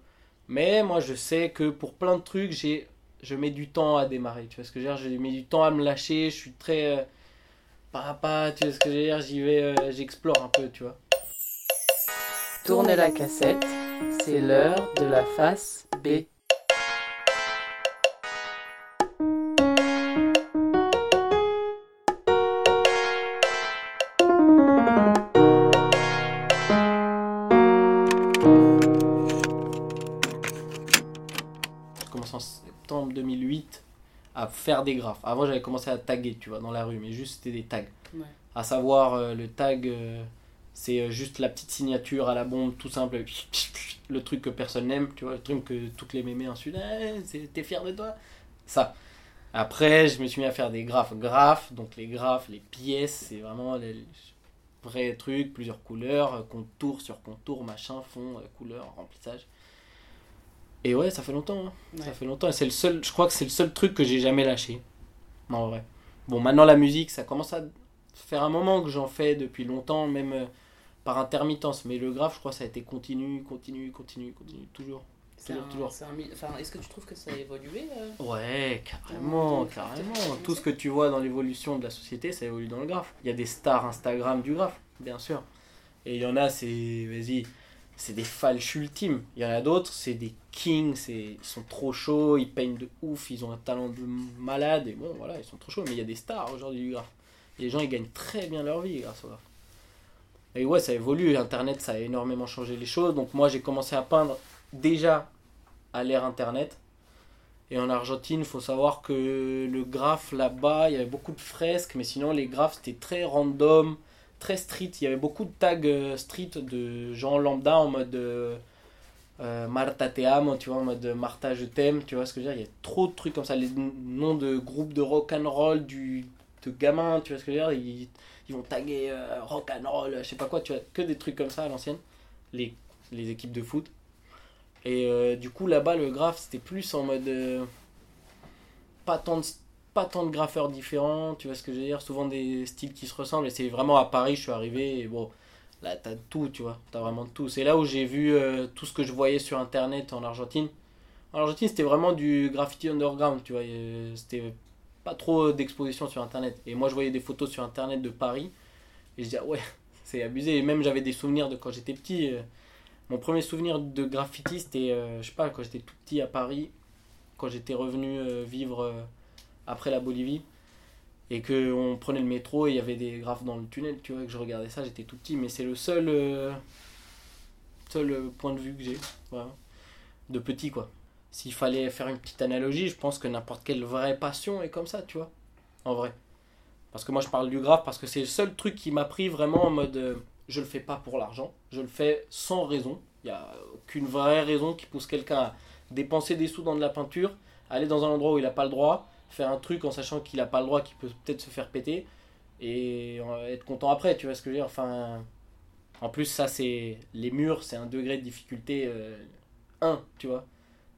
Mais moi, je sais que pour plein de trucs, j'ai, je mets du temps à démarrer, tu vois ce que je veux dire. Je mets du temps à me lâcher, je suis très... euh, pas pas, tu vois ce que je veux dire, j'y vais, euh, j'explore un peu, tu vois. Tournez la cassette, c'est l'heure de la face B. septembre 2008 à faire des graphes. Avant, j'avais commencé à taguer, tu vois, dans la rue, mais juste c'était des tags. Ouais. À savoir, euh, le tag, euh, c'est euh, juste la petite signature à la bombe, tout simple. Le truc que personne n'aime, tu vois, le truc que toutes les mémés ensuite, Eh, c'est- t'es fier de toi? Ça. Après, je me suis mis à faire des graphes. Graphes, donc les graphes, les pièces, c'est vraiment les vrais trucs, plusieurs couleurs, contour sur contour, machin, fond, couleur, remplissage. Et ouais, ça fait longtemps. hein. Ouais. Ça fait longtemps. Et c'est le seul, je crois que c'est le seul truc que j'ai jamais lâché. Non, en vrai. Bon, maintenant la musique, ça commence à faire un moment que j'en fais depuis longtemps, même euh, par intermittence. Mais le graphe, je crois, ça a été continu, continu, continu, continu, toujours. C'est Toujours, un- toujours. c'est un mi- enfin, Est-ce que tu trouves que ça a évolué euh Ouais, carrément, carrément. Tout ce que tu vois dans l'évolution de la société, ça évolue dans le graphe. Il y a des stars Instagram du graphe, bien sûr. Et il y en a, c'est, vas-y, c'est des falches ultimes. Il y en a d'autres, c'est des kings, ils sont trop chauds, ils peignent de ouf, ils ont un talent de malade, et bon, voilà, ils sont trop chauds. Mais il y a des stars aujourd'hui du graphe. Les gens, ils gagnent très bien leur vie grâce au graphe. Et ouais, ça évolue. Internet, ça a énormément changé les choses. Donc moi, j'ai commencé à peindre déjà à l'ère Internet. Et en Argentine, il faut savoir que le graphe là-bas, il y avait beaucoup de fresques, mais sinon les graphes c'était très random, très street. Il y avait beaucoup de tags euh, street de gens lambda en mode euh, euh, Marta te amo, tu vois, en mode Marta je t'aime, tu vois ce que je veux dire. Il y a trop de trucs comme ça, les noms de groupes de rock and roll, du, de gamins, tu vois ce que je veux dire. Ils, ils vont taguer rock and roll, je sais pas quoi, tu vois, que des trucs comme ça à l'ancienne, les, les équipes de foot. Et du coup, là-bas, le graphe, c'était plus en mode. pas, tant de, pas tant de graffeurs différents, tu vois ce que je veux dire Souvent des styles qui se ressemblent. Et c'est vraiment à Paris, je suis arrivé, et bon, là, t'as tout, tu vois. T'as vraiment tout. C'est là où j'ai vu euh, tout ce que je voyais sur internet en Argentine. En Argentine, c'était vraiment du graffiti underground, tu vois. et C'était pas trop d'exposition sur internet. Et moi, je voyais des photos sur internet de Paris, et je disais, ah ouais, c'est abusé. Et même, j'avais des souvenirs de quand j'étais petit. euh, mon premier souvenir de graffiti, c'était, euh, je sais pas, quand j'étais tout petit à Paris, quand j'étais revenu euh, vivre euh, après la Bolivie, et que on prenait le métro et il y avait des graphes dans le tunnel, tu vois, et que je regardais ça, j'étais tout petit, mais c'est le seul, euh, seul euh, point de vue que j'ai, de petit, quoi. S'il fallait faire une petite analogie, je pense que n'importe quelle vraie passion est comme ça, tu vois, en vrai. Parce que moi, je parle du graphe parce que c'est le seul truc qui m'a pris vraiment en mode euh, je le fais pas pour l'argent, je le fais sans raison. Il n'y a aucune vraie raison qui pousse quelqu'un à dépenser des sous dans de la peinture, aller dans un endroit où il n'a pas le droit, faire un truc en sachant qu'il n'a pas le droit, qu'il peut peut-être se faire péter et euh, être content après, tu vois ce que je veux dire? Enfin, en plus, ça, c'est les murs, c'est un degré de difficulté euh, 1, tu vois?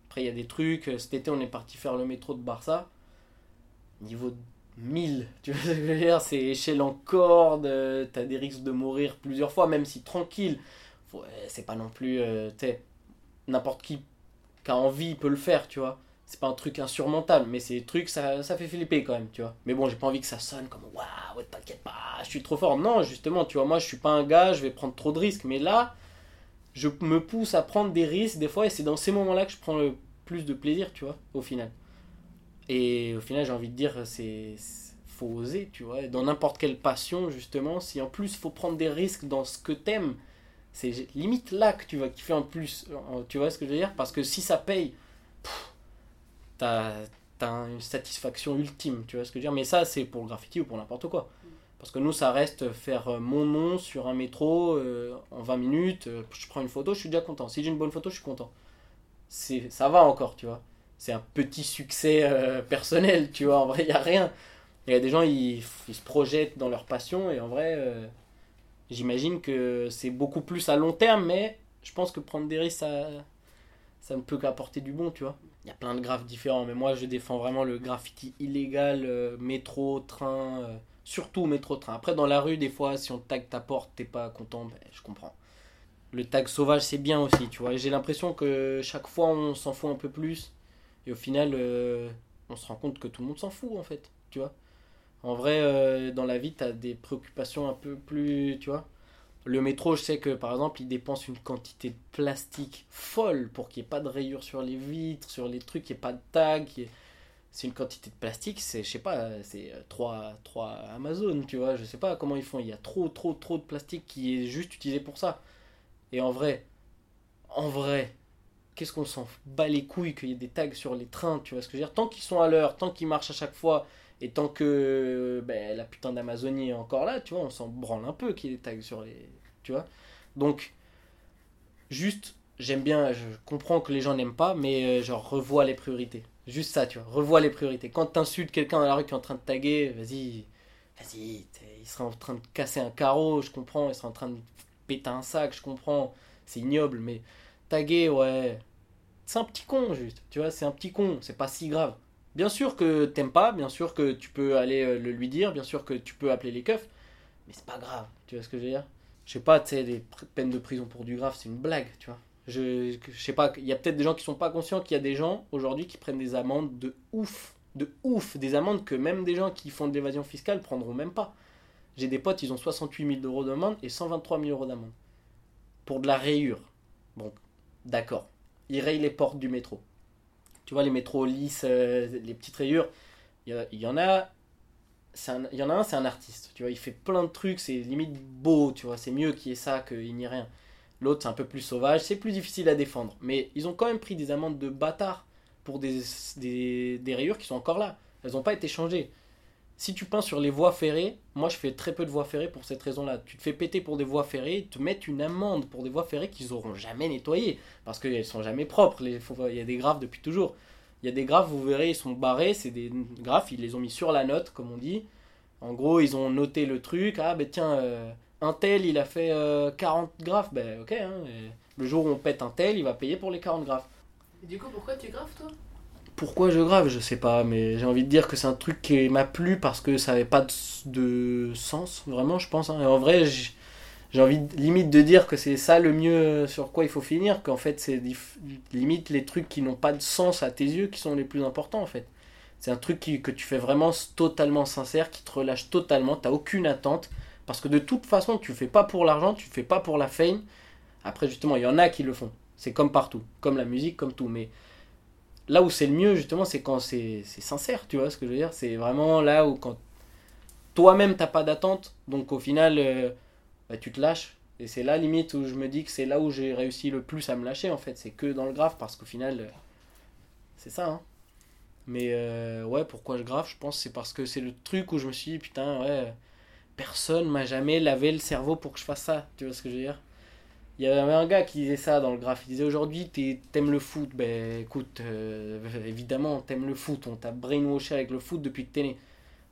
Après, il y a des trucs. euh, Cet été, on est parti faire le métro de Barça. Niveau 1000, tu vois ce que je veux dire? C'est échelle en corde, euh, t'as des risques de mourir plusieurs fois, même si tranquille. Euh, c'est pas non plus. euh, tu sais, n'importe qui qui a envie peut le faire, tu vois? C'est pas un truc insurmontable, mais ces trucs, ça, ça fait flipper quand même, tu vois. Mais bon, j'ai pas envie que ça sonne comme waouh, t'inquiète pas, je suis trop fort. Non, justement, tu vois, moi je suis pas un gars, je vais prendre trop de risques, mais là, je me pousse à prendre des risques des fois, et c'est dans ces moments-là que je prends le plus de plaisir, tu vois, au final. Et au final, j'ai envie de dire, c'est. Faut oser, tu vois. Dans n'importe quelle passion, justement, si en plus faut prendre des risques dans ce que t'aimes, C'est limite là que tu vas kiffer en plus. Tu vois ce que je veux dire? Parce que si ça paye, t'as une satisfaction ultime. Tu vois ce que je veux dire? Mais ça, c'est pour le graffiti ou pour n'importe quoi. Parce que nous, ça reste faire euh, mon nom sur un métro euh, en 20 minutes. euh, je prends une photo, je suis déjà content. Si j'ai une bonne photo, je suis content. C'est, ça va encore, tu vois. C'est un petit succès euh, personnel, tu vois. En vrai, il n'y a rien. Il y a des gens, ils, ils se projettent dans leur passion et en vrai, j'imagine que c'est beaucoup plus à long terme, mais je pense que prendre des risques, ça, ça ne peut qu'apporter du bon, tu vois. Il y a plein de graphes différents, mais moi, je défends vraiment le graffiti illégal, euh, métro, train, euh, surtout métro, train. Après, dans la rue, des fois, si on tag ta porte, t'es pas content, ben, je comprends. Le tag sauvage, c'est bien aussi, tu vois. J'ai l'impression que chaque fois, on s'en fout un peu plus. Et au final, euh, on se rend compte que tout le monde s'en fout, en fait, tu vois. En vrai, dans la vie, tu as des préoccupations un peu plus, tu vois. Le métro, je sais que par exemple, il dépense une quantité de plastique folle pour qu'il n'y ait pas de rayures sur les vitres, sur les trucs, qu'il n'y ait pas de tag. ait- C'est une quantité de plastique, c'est, je sais pas, c'est 3, 3 Amazon, tu vois. Je sais pas comment ils font. Il y a trop, trop, trop de plastique qui est juste utilisé pour ça. Et en vrai, en vrai, qu'est-ce qu'on s'en bat les couilles qu'il y ait des tags sur les trains, tu vois ce que je veux dire? Tant qu'ils sont à l'heure, tant qu'ils marchent à chaque fois, et tant que ben, la putain d'Amazonie est encore là, tu vois, on s'en branle un peu qu'il des tags sur les. Tu vois Donc, juste, j'aime bien, je comprends que les gens n'aiment pas, mais euh, genre, revois les priorités. Juste ça, tu vois, revois les priorités. Quand t'insultes quelqu'un dans la rue qui est en train de taguer, vas-y, vas-y, il sera en train de casser un carreau, je comprends, il sera en train de péter un sac, je comprends, c'est ignoble, mais taguer, ouais, c'est un petit con, juste, tu vois, c'est un petit con, c'est pas si grave. Bien sûr que t'aimes pas, bien sûr que tu peux aller euh, le lui dire, bien sûr que tu peux appeler les keufs, mais c'est pas grave, tu vois ce que je veux dire? Je sais pas, tu sais, les peines de prison pour du grave, c'est une blague, tu vois. Je, je sais pas, il y a peut-être des gens qui sont pas conscients qu'il y a des gens aujourd'hui qui prennent des amendes de ouf, de ouf, des amendes que même des gens qui font de l'évasion fiscale prendront même pas. J'ai des potes, ils ont 68 000 euros d'amende et 123 000 euros d'amende. Pour de la rayure. Bon, d'accord. Ils rayent les portes du métro. Tu vois, les métros lisses, euh, les petites rayures, il y, en a. Il y en a un, c'est un artiste. Tu vois, il fait plein de trucs, c'est limite beau, tu vois. C'est mieux qu'il y ait ça qu'il n'y ait rien. L'autre, c'est un peu plus sauvage, c'est plus difficile à défendre. Mais ils ont quand même pris des amendes de bâtards pour des, des, des rayures qui sont encore là. Elles n'ont pas été changées. Si tu peins sur les voies ferrées, moi je fais très peu de voies ferrées pour cette raison-là. Tu te fais péter pour des voies ferrées, ils te mettent une amende pour des voies ferrées qu'ils auront jamais nettoyées. Parce qu'elles sont jamais propres. Faut- il y a des graphes depuis toujours. Il y a des graphes, vous verrez, ils sont barrés. C'est des graphes, ils les ont mis sur la note, comme on dit. En gros, ils ont noté le truc. Ah, ben tiens, euh, un tel, il a fait euh, 40 graphes. Ben ok, hein, et le jour où on pète un tel, il va payer pour les 40 graphes. Et du coup, pourquoi tu graves toi? Pourquoi je grave, je sais pas, mais j'ai envie de dire que c'est un truc qui m'a plu parce que ça avait pas de, sens, vraiment, je pense. hein. Et en vrai, j'ai envie limite de dire que c'est ça le mieux sur quoi il faut finir, qu'en fait, c'est limite les trucs qui n'ont pas de sens à tes yeux qui sont les plus importants, en fait. C'est un truc qui- que tu fais vraiment totalement sincère, qui te relâche totalement, t'as aucune attente, parce que de toute façon, tu fais pas pour l'argent, tu fais pas pour la fame. Après, justement, il y en a qui le font. C'est comme partout, comme la musique, comme tout, mais là où c'est le mieux justement c'est quand c'est sincère tu vois ce que je veux dire? C'est vraiment là où quand toi-même t'as pas d'attente donc au final euh, bah, tu te lâches. Et c'est là limite où je me dis que c'est là où j'ai réussi le plus à me lâcher en fait. C'est que dans le graphe parce qu'au final euh, c'est ça hein. mais euh, ouais pourquoi je grave je pense c'est parce que c'est le truc où je me suis dit putain ouais personne m'a jamais lavé le cerveau pour que je fasse ça tu vois ce que je veux dire? Il y avait un gars qui disait ça dans le graphe. Il disait aujourd'hui, t'aimes le foot. Ben écoute, euh, évidemment, t'aimes le foot. On t'a brainwashé avec le foot depuis que t'es né.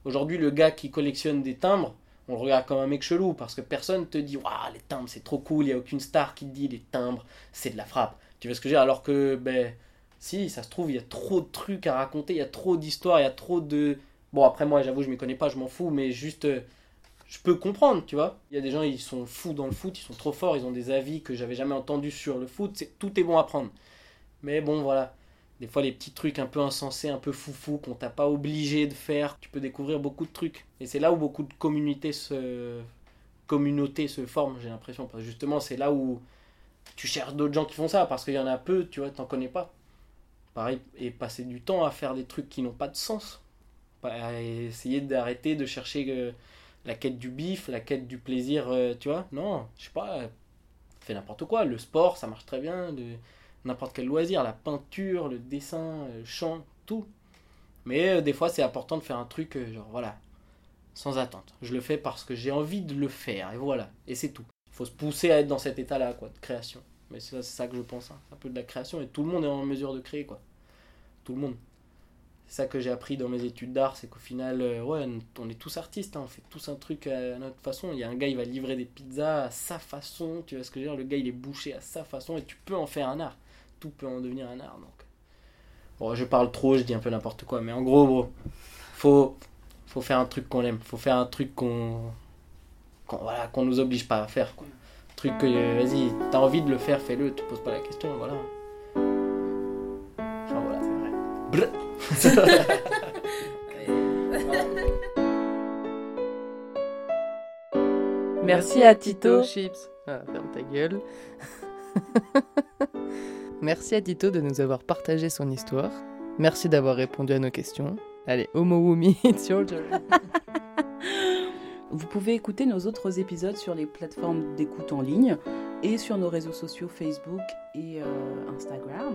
Aujourd'hui, le gars qui collectionne des timbres, on le regarde comme un mec chelou parce que personne te dit Waouh, les timbres, c'est trop cool. Il n'y a aucune star qui te dit les timbres, c'est de la frappe. Tu vois ce que je veux dire? Alors que, ben, si, ça se trouve, il y a trop de trucs à raconter, il y a trop d'histoires, il y a trop de. Bon, après, moi, j'avoue, je m'y connais pas, je m'en fous, mais juste. euh, je peux comprendre, tu vois. Il y a des gens, ils sont fous dans le foot, ils sont trop forts, ils ont des avis que j'avais jamais entendus sur le foot. Tout est bon à prendre. Mais bon, voilà. Des fois, les petits trucs un peu insensés, un peu foufou, qu'on t'a pas obligé de faire, tu peux découvrir beaucoup de trucs. Et c'est là où beaucoup de communautés se, communautés se forment, j'ai l'impression. Parce que justement, c'est là où tu cherches d'autres gens qui font ça, parce qu'il y en a peu, tu vois, t'en connais pas. Pareil, et passer du temps à faire des trucs qui n'ont pas de sens. Essayer d'arrêter de chercher. euh, la quête du bif, la quête du plaisir, euh, tu vois. Non, je sais pas. euh, fais n'importe quoi. Le sport, ça marche très bien. N'importe quel loisir, la peinture, le dessin, le chant, tout. Mais euh, des fois, c'est important de faire un truc, euh, genre voilà, sans attente. Je le fais parce que j'ai envie de le faire, et voilà. Et c'est tout. Il faut se pousser à être dans cet état-là, quoi, de création. Mais c'est ça, que je pense. hein. Un peu de la création, et tout le monde est en mesure de créer, quoi. Tout le monde. Ça que j'ai appris dans mes études d'art, c'est qu'au final, euh, ouais, on est tous artistes, hein, on fait tous un truc à notre façon. Il y a un gars, il va livrer des pizzas à sa façon, tu vois ce que je veux dire? Le gars, il est bouché à sa façon, et tu peux en faire un art. Tout peut en devenir un art, donc. Bon, je parle trop, je dis un peu n'importe quoi, mais en gros, bro, faut, faut faire un truc qu'on aime, faut faire un truc qu'on, qu'on voilà, qu'on nous oblige pas à faire. Un truc que, euh, vas-y, t'as envie de le faire, fais-le, tu poses pas la question, voilà. Enfin voilà. C'est vrai. Merci à Tito Chips. Ah, ferme ta gueule. Merci à Tito de nous avoir partagé son histoire. Merci d'avoir répondu à nos questions. Allez, Homo Wumi, it's your turn. Vous pouvez écouter nos autres épisodes sur les plateformes d'écoute en ligne et sur nos réseaux sociaux Facebook et euh, Instagram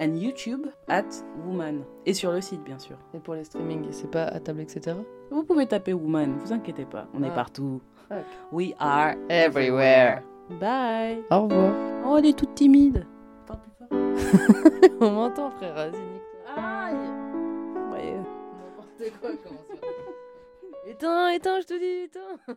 and YouTube at Woman et sur le site bien sûr. Et pour les streamings, c'est pas à table, etc. Vous pouvez taper Woman, vous inquiétez pas, on est Ah. partout. Ok. We are Everywhere. Bye. Au revoir. Oh, elle est toute timide. Parle plus fort. On m'entend, frère. Vas-y, nique-toi. Aïe. Ouais. N'importe quoi, comment ça Éteins, éteins, je te dis, éteins.